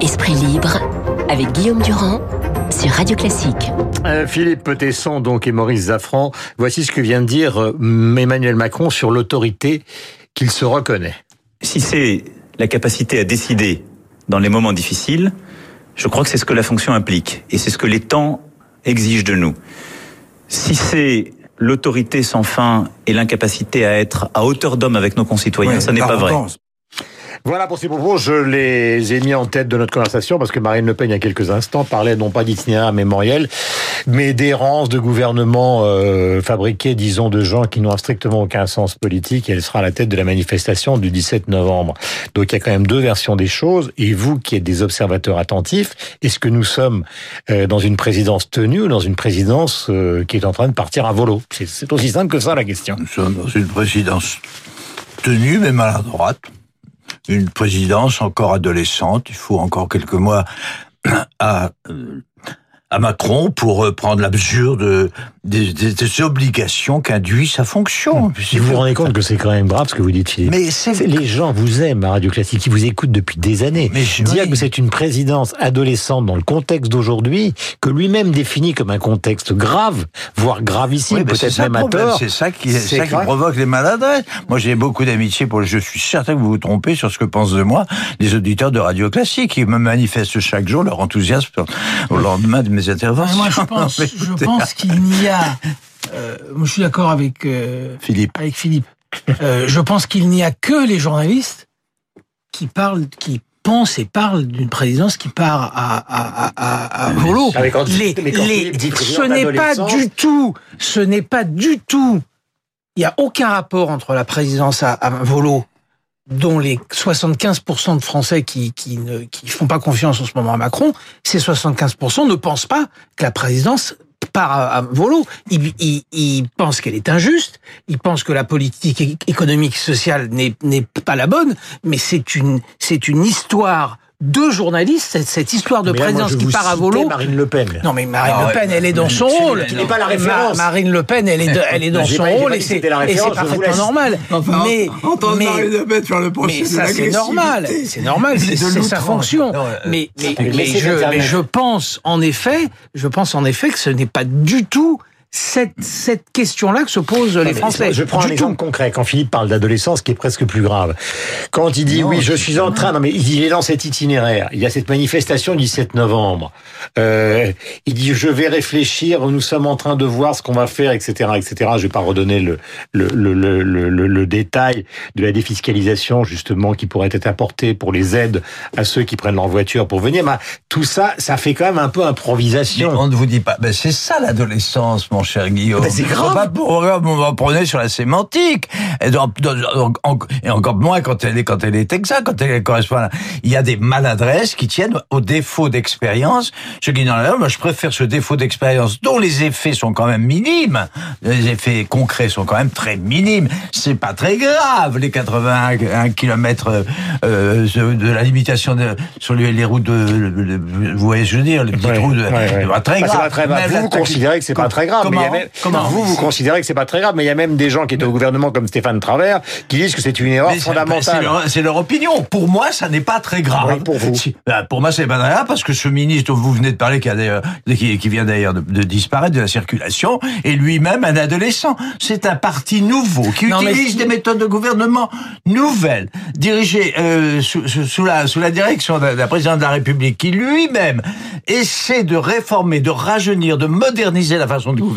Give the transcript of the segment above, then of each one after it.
Esprit libre avec Guillaume Durand sur Radio Classique. Euh, Philippe Tesson donc et Maurice Zaffran, voici ce que vient de dire euh, Emmanuel Macron sur l'autorité qu'il se reconnaît. Si c'est la capacité à décider dans les moments difficiles, je crois que c'est ce que la fonction implique et c'est ce que les temps exigent de nous. Si c'est l'autorité sans fin et l'incapacité à être à hauteur d'homme avec nos concitoyens, Ouais, ça n'est pas vrai. Voilà pour ces propos, je les ai mis en tête de notre conversation parce que Marine Le Pen, il y a quelques instants, parlait non pas d'itinéraire mémoriel, mais d'errance de gouvernement euh, disons, de gens qui n'ont strictement aucun sens politique et elle sera à la tête de la manifestation du 17 novembre. Donc il y a quand même deux versions des choses et vous qui êtes des observateurs attentifs, est-ce que nous sommes euh, dans une présidence tenue ou dans une présidence euh, qui est en train de partir à volo? C'est- C'est aussi simple que ça la question. Nous sommes dans une présidence tenue mais maladroite. Une présidence encore adolescente. Il faut encore quelques mois à, euh, à Macron pour euh, prendre la mesure de, des, des- des obligations qu'induit sa fonction. Si vous vous rendez compte que c'est quand même grave ce que vous dites, Philippe. Mais c'est- les gens vous aiment à Radio Classique, ils vous écoutent depuis des années. Mais je- Dire oui. que c'est une présidence adolescente dans le contexte d'aujourd'hui, que lui-même définit comme un contexte grave, voire gravissime, Oui, peut-être le même à tort. C'est ça qui, C'est c'est ça qui grave. provoque les maladresses. Moi, j'ai beaucoup d'amitié pour. Je suis certain que vous vous trompez sur ce que pensent de moi les auditeurs de Radio Classique qui me manifestent chaque jour leur enthousiasme au lendemain de mes interventions. Moi, je pense, je pense qu'il n'y a. euh, moi, je suis d'accord avec euh, Philippe. avec Philippe. Euh, je pense qu'il n'y a que les journalistes qui parlent, qui pensent et parlent d'une présidence qui part à, à, à, à volo. Ah, mais quand- Les, mais quand les- dit ce n'est pas du tout, ce n'est pas du tout. Il n'y a aucun rapport entre la présidence à, à volo dont les 75% de Français qui, qui ne qui font pas confiance en ce moment à Macron, ces 75% ne pensent pas que la présidence part à, volo. Ils, ils, pensent qu'elle est injuste, ils pensent que la politique économique sociale n'est n'est pas la bonne, mais c'est une c'est une histoire de journalistes, cette, cette histoire de Mais là, moi, présidence je qui vous part à volo. Marine Le Pen. Non mais Marine Ah Le ouais, Pen, elle est dans son rôle. qui n'est pas la Ma- référence. Marine Le Pen, elle est, de- elle est dans son rôle et c'est parfaitement normal. Enfin, mais entendre mais, Marine Le Pen faire le procès mais de ça c'est normal, c'est normal, c'est sa fonction. Euh, Mais mais, Mais mais laissez je, Internet. mais je pense en effet, je pense en effet que ce n'est pas du tout cette cette question-là que se posent les Français. Je prends un exemple tout. concret. Quand Philippe parle d'adolescence, qui est presque plus grave. Quand il dit Non, oui, je suis en train, non mais il dit, il est dans cet itinéraire. Il y a cette manifestation du 17 novembre. Euh, il dit je vais réfléchir. Nous sommes en train de voir ce qu'on va faire, etc., etc. Je vais pas redonner le le, le, le, le, le- le détail de la défiscalisation justement qui pourrait être apportée pour les aides à ceux qui prennent leur voiture pour venir. Mais tout ça, ça fait quand même un peu Mais improvisation. on ne vous dit pas. Ben c'est ça l'adolescence, mon cher Guillaume. C'est grave. Pas pour on va prendre sur la sémantique. Et, dans- dans- en- et encore moins quand elle est quand elle est exacte, quand elle correspond. À, il y a des maladresses qui tiennent au défaut d'expérience. Je dis non, non, moi je préfère ce défaut d'expérience dont les effets sont quand même minimes. Les effets concrets sont quand même très minimes. C'est pas très grave les 81 km euh, de la limitation de, sur les, les routes de, de- vous voyez ce que je veux dire, les petites Ouais, routes. de- ouais, pas très Bah, grave. pas très grave. Vous, la considérez que c'est pas très grave. Mais il y a Comment même- Comment vous, vous considérez que c'est pas très grave, mais il y a même des gens qui étaient au gouvernement comme Stéphane Travers qui disent que c'est une erreur fondamentale. C'est leur, opinion. Pour moi, ça n'est pas très grave. Oui, pour vous. Si- ben, pour moi, c'est pas très grave parce que ce ministre dont vous venez de parler, qui, a d'ailleurs- qui, qui vient d'ailleurs de, de disparaître de la circulation, est lui-même un adolescent. C'est un parti nouveau qui Non, utilise si- des méthodes de gouvernement nouvelles, dirigées euh, sous, sous- sous la, sous la direction d'un président de la République qui lui-même essaie de réformer, de rajeunir, de moderniser la façon de gouverner.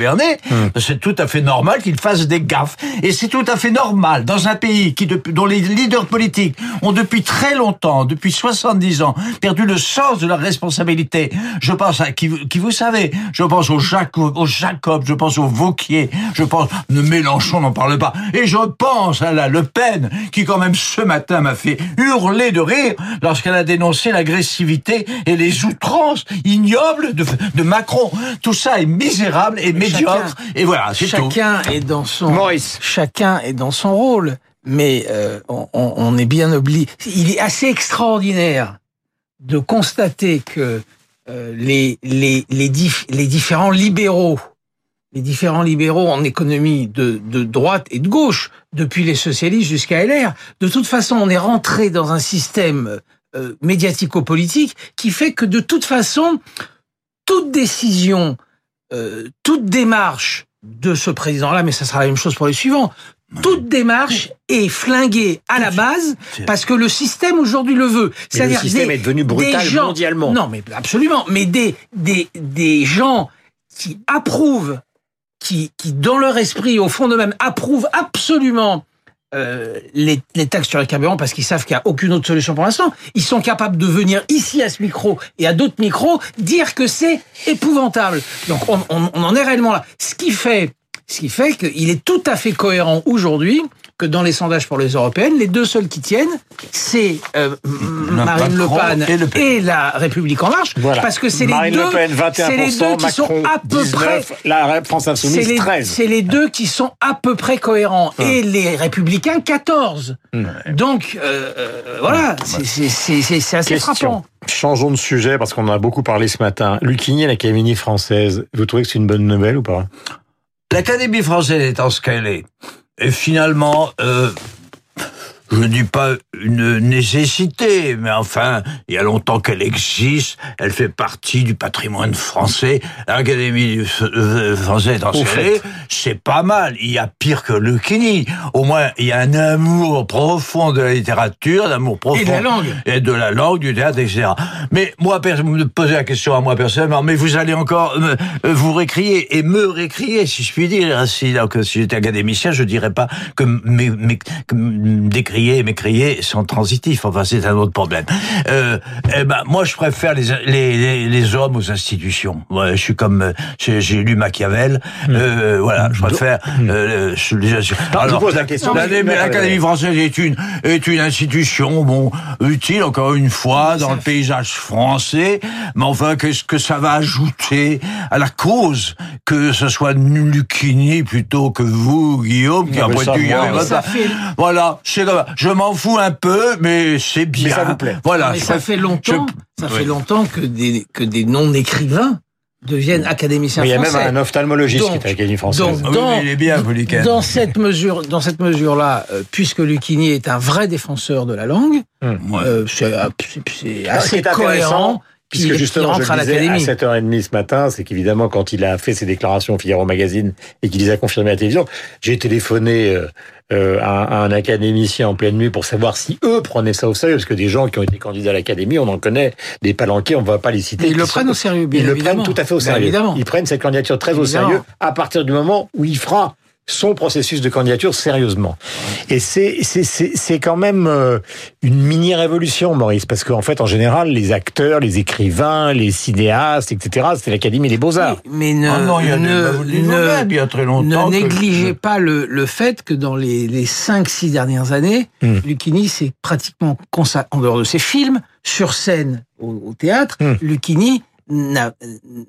C'est tout à fait normal qu'il fasse des gaffes. Et c'est tout à fait normal dans un pays qui, dont les leaders politiques ont depuis très longtemps, depuis 70 ans, perdu le sens de leur responsabilité. Je pense à qui, vous- qui vous savez, je pense au Jacob, au Jacob, je pense au Vauquier, je pense, de Mélenchon n'en parle pas. Et je pense à la Le Pen, qui quand même ce matin m'a fait hurler de rire lorsqu'elle a dénoncé l'agressivité et les outrances ignobles de, de Macron. Tout ça est misérable et médiocre. Et voilà, c'est tout. Chacun est dans son Maurice. chacun est dans son rôle, mais euh, on, on- on est bien obligé. Il est assez extraordinaire de constater que euh, les les les, dif- les différents libéraux les différents libéraux en économie de, de droite et de gauche, depuis les socialistes jusqu'à LR. De toute façon, on est rentré dans un système euh, médiatico-politique qui fait que de toute façon, toute décision, euh, toute démarche de ce président-là, mais ça sera la même chose pour les suivants, toute démarche est flinguée à la base parce que le système aujourd'hui le veut. Mais le C'est-à-dire système des- est devenu brutal gens- mondialement. Non, mais absolument. Mais des des des gens qui approuvent, qui qui dans leur esprit, au fond d'eux-mêmes, approuvent absolument euh, les, les taxes sur les carburants parce qu'ils savent qu'il n'y a aucune autre solution pour l'instant. Ils sont capables de venir ici à ce micro et à d'autres micros dire que c'est épouvantable. Donc on, on, on en est réellement là. Ce qui fait, ce qui fait qu'il est tout à fait cohérent aujourd'hui que dans les sondages pour les européennes, les deux seuls qui tiennent, c'est euh, Marine Le Pen et Le Pen. la République en marche, Voilà. parce que c'est les Marine deux, Le Pen, 21%, c'est les deux qui Macron, sont à peu 19, près la France Insoumise, les, 13. c'est les deux qui sont à peu près cohérents. Et les républicains, 14. Donc, euh, euh, voilà, c'est- c'est assez Question. frappant. Changeons de sujet parce qu'on en a beaucoup parlé ce matin. Lucchini, l'Académie française, vous trouvez que c'est une bonne nouvelle ou pas? L'Académie française étant ce qu'elle est, et finalement, euh, je ne dis pas une nécessité, mais enfin, il y a longtemps qu'elle existe, elle fait partie du patrimoine français. L'Académie euh, française est, c'est pas mal. Il y a pire que le Kini. Au moins, il y a un amour profond de la littérature, un amour profond Et de la langue. et de la langue, du théâtre, etc. Mais moi, vous me posez la question à moi personnellement, mais vous allez encore me- euh, vous récrier et me récrier, si je puis dire. Si, donc, si j'étais académicien, je dirais pas que mes, mes- que me décrier et m'écrier sont transitifs. Enfin, c'est un autre problème. Euh, eh ben, moi, je préfère les, les, les, les hommes aux institutions. Ouais, je suis comme, euh, j'ai lu Machiavel. Euh, voilà, je préfère euh, je- les institutions. Vous pose la question. l'Académie- française est une, est une institution, bon, utile, encore une fois, dans le paysage français, mais enfin, qu'est-ce que ça va ajouter à la cause que ce soit Lucchini plutôt que vous, Guillaume, qui a pointu Voilà, c'est comme- je m'en fous un peu, mais c'est bien. ça vous plaît. Voilà. Mais je ça fait longtemps, je- ça oui. fait longtemps que des, que des non-écrivains deviennent académiciens Il y a même français. un ophtalmologiste Donc- qui est à l'Académie française. donc, Ah oui, mais il est bien. Dans cette mesure, dans cette mesure-là, euh, puisque Lucchini est un vrai défenseur de la langue, Ouais. euh, c'est qui assez cohérent. Puisque justement, je rentre à le disais à l'académie. 7h30 ce matin, c'est qu'évidemment, quand il a fait ses déclarations au Figaro Magazine et qu'il les a confirmées à la télévision, j'ai téléphoné euh, euh, à, à un académicien en pleine nuit pour savoir si eux prenaient ça au sérieux, parce que des gens qui ont été candidats à l'académie, on en connaît, des palanqués, on ne va pas les citer. Mais ils le prennent au sérieux, bien Ils le évidemment. prennent tout à fait au sérieux. Ils prennent cette candidature très au sérieux à partir du moment où il fera son processus de candidature sérieusement. Et c'est c'est c'est c'est quand même euh, une mini révolution, Maurice, parce qu'en fait, en général, les acteurs, les écrivains, les cinéastes, etc., c'est l'Académie des beaux arts. Mais ne, Ah non, il y a des- ne, les ne- il y a très longtemps ne négligez pas le, le fait que dans les, les 5-6 dernières années, Hmm. Lucchini s'est pratiquement consacré, en dehors de ses films, sur scène au, au théâtre, Hmm. Lucchini n'a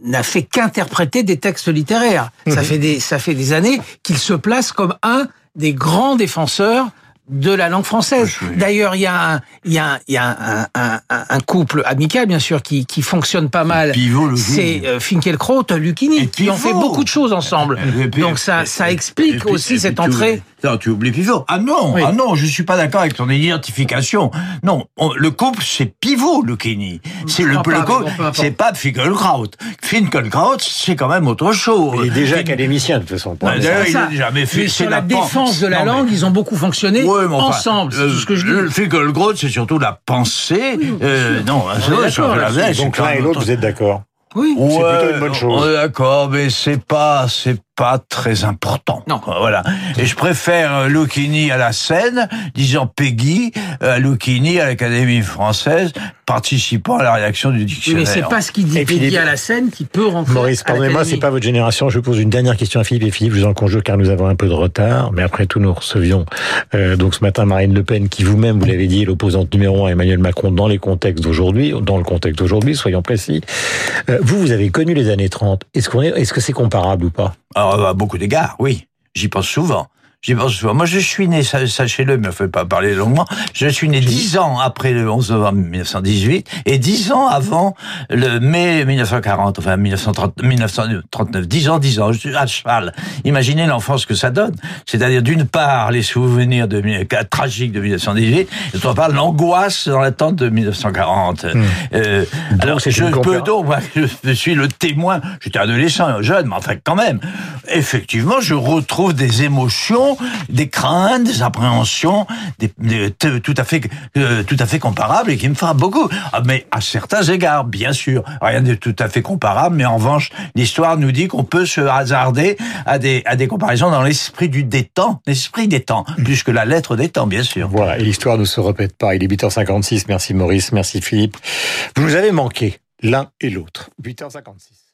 n'a fait qu'interpréter des textes littéraires. Ça, fait des, ça fait des années qu'il se place comme un des grands défenseurs de la langue française. Oui. D'ailleurs, il y a, un, il y a, un, il y a un, un, couple amical, bien sûr, qui, qui fonctionne pas mal. C'est euh, Finkielkraut, Lucchini, Et qui ont fait beaucoup de choses ensemble. Donc ça, ça explique et aussi et cette entrée. Non, tu oublies Pivot. Ah non, Oui. ah non, je suis pas d'accord avec ton identification. Non, on- le couple c'est Pivot, Lucchini. C'est le, crois le couple, mais c'est pas Finkelkraut. Finkelkraut, c'est quand même autre chose. Il est déjà Fin- académicien, de toute façon. Bah, d'ailleurs, il jamais fait. Mais c'est sur la défense de la Non, mais- langue, ils ont beaucoup fonctionné Ouais, mais enfin, ensemble. Euh, ce que je dis. Le Finkelkraut, c'est surtout la pensée. euh, non, c'est est Donc l'un et l'autre, autre- vous êtes d'accord Oui. C'est plutôt une bonne chose. est D'accord, mais c'est pas, c'est pas très important. Non. Voilà. Et je préfère euh, Lucchini à la scène, disant Peggy, euh, Lucchini à l'Académie française, participant à la rédaction du Oui, dictionnaire. mais c'est pas ce qu'il dit Peggy les- à la scène qui peut rentrer. Maurice, à pardonnez-moi, c'est pas votre génération. Je pose une dernière question à Philippe et Philippe, je vous en conjure car nous avons un peu de retard. Mais après tout, nous recevions euh, donc ce matin Marine Le Pen, qui vous-même, vous l'avez dit, est l'opposante numéro un à Emmanuel Macron dans les contextes d'aujourd'hui, dans le contexte d'aujourd'hui, soyons précis. Euh, vous, vous avez connu les années 30. Est-ce qu'on est, est-ce que c'est comparable ou pas? À beaucoup d'égards, oui. J'y pense souvent. J'y pense souvent. Moi, je suis né, sachez-le, mais ne fait pas parler longuement, je suis né dix ans après le 11 novembre 1918 et dix ans avant le mai 1940, enfin 1930, 1939. Dix ans, dix ans, je suis à cheval. Imaginez l'enfance que ça donne. C'est-à-dire, d'une part, les souvenirs de, tragiques de 1918, et d'autre part, l'angoisse dans l'attente de 1940. Hmm. Euh, alors, je peux donc, moi, je suis le témoin, j'étais adolescent, jeune, mais enfin, quand même, effectivement, je retrouve des émotions, des craintes, des appréhensions, tout à fait, euh, tout à fait comparables et qui me frappent beaucoup. Ah, mais à certains égards, bien sûr, rien de tout à fait comparable, mais en revanche, l'histoire nous dit qu'on peut se hasarder à des, comparaisons dans l'esprit du temps, l'esprit des temps, plus que la lettre des temps, bien sûr. Voilà, et l'histoire ne se répète pas. Il est 8h56, merci Maurice, merci Philippe. Vous nous avez manqué l'un et l'autre. 8h56.